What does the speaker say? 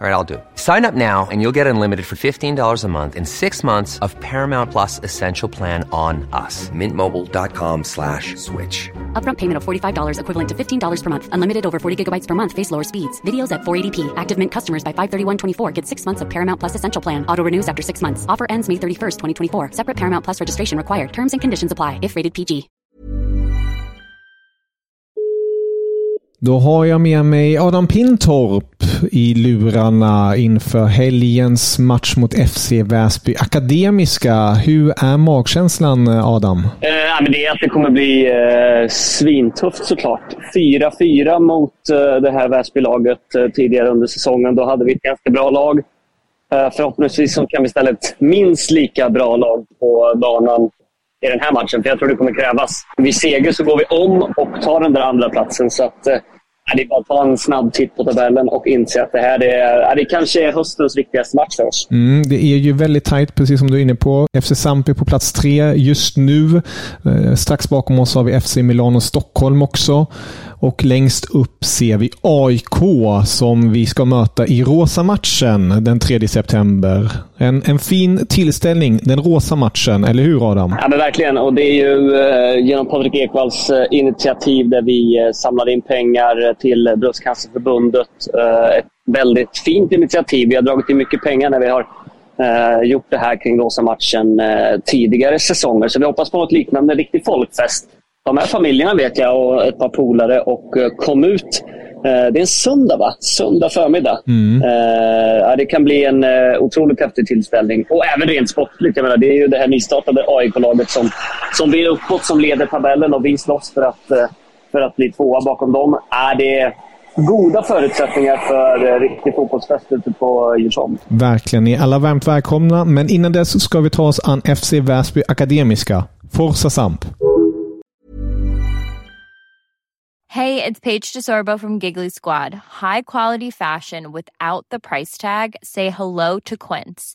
All right, I'll do it. Sign up now and you'll get unlimited for $15 a month in six months of Paramount Plus Essential Plan on us. Mintmobile.com slash switch. Upfront payment of $45 equivalent to $15 per month. Unlimited over 40 gigabytes per month. Face lower speeds. Videos at 480p. Active Mint customers by 531.24 get six months of Paramount Plus Essential Plan. Auto renews after six months. Offer ends May 31st, 2024. Separate Paramount Plus registration required. Terms and conditions apply if rated PG. Då har jag med mig Adam Pintorp i lurarna inför helgens match mot FC Väsby Akademiska. Hur är magkänslan Adam? Eh, men det, är att det kommer bli eh, svintufft såklart. 4-4 mot eh, det här Väsby-laget eh, tidigare under säsongen. Då hade vi ett ganska bra lag. Eh, förhoppningsvis så kan vi ställa ett minst lika bra lag på banan i den här matchen. För jag tror det kommer krävas. Vid seger så går vi om och tar den där andra platsen så att eh, det är bara att ta en snabb titt på tabellen och inse att det här är, det kanske är höstens viktigaste match för oss. Mm, det är ju väldigt tajt, precis som du är inne på. FC Sampi på plats tre just nu. Eh, strax bakom oss har vi FC Milano Stockholm också. Och längst upp ser vi AIK som vi ska möta i rosa matchen den 3 september. En, en fin tillställning, den rosa matchen, eller hur Adam? Ja, men verkligen. Och det är ju eh, genom Patrik Ekvalls eh, initiativ där vi samlade in pengar till Bröstcancerförbundet. Eh, ett väldigt fint initiativ. Vi har dragit in mycket pengar när vi har eh, gjort det här kring rosa matchen eh, tidigare säsonger. Så vi hoppas på något liknande, en riktig folkfest de här familjerna vet jag och ett par polare och kom ut. Det är en söndag, va? Söndag förmiddag. Mm. Det kan bli en otroligt häftig tillställning. Och även rent sportligt. Jag menar, det är ju det här nystartade AIK-laget som, som vill uppåt, som leder tabellen och vi slåss för att, för att bli tvåa bakom dem. Är det goda förutsättningar för riktig fotbollsfest ute på Djursholm. Verkligen. Ni är alla varmt välkomna. Men innan dess ska vi ta oss an FC Väsby Akademiska. Forza Samp! Hey, it's Paige DeSorbo from Giggly Squad. High quality fashion without the price tag. Say hello to Quince.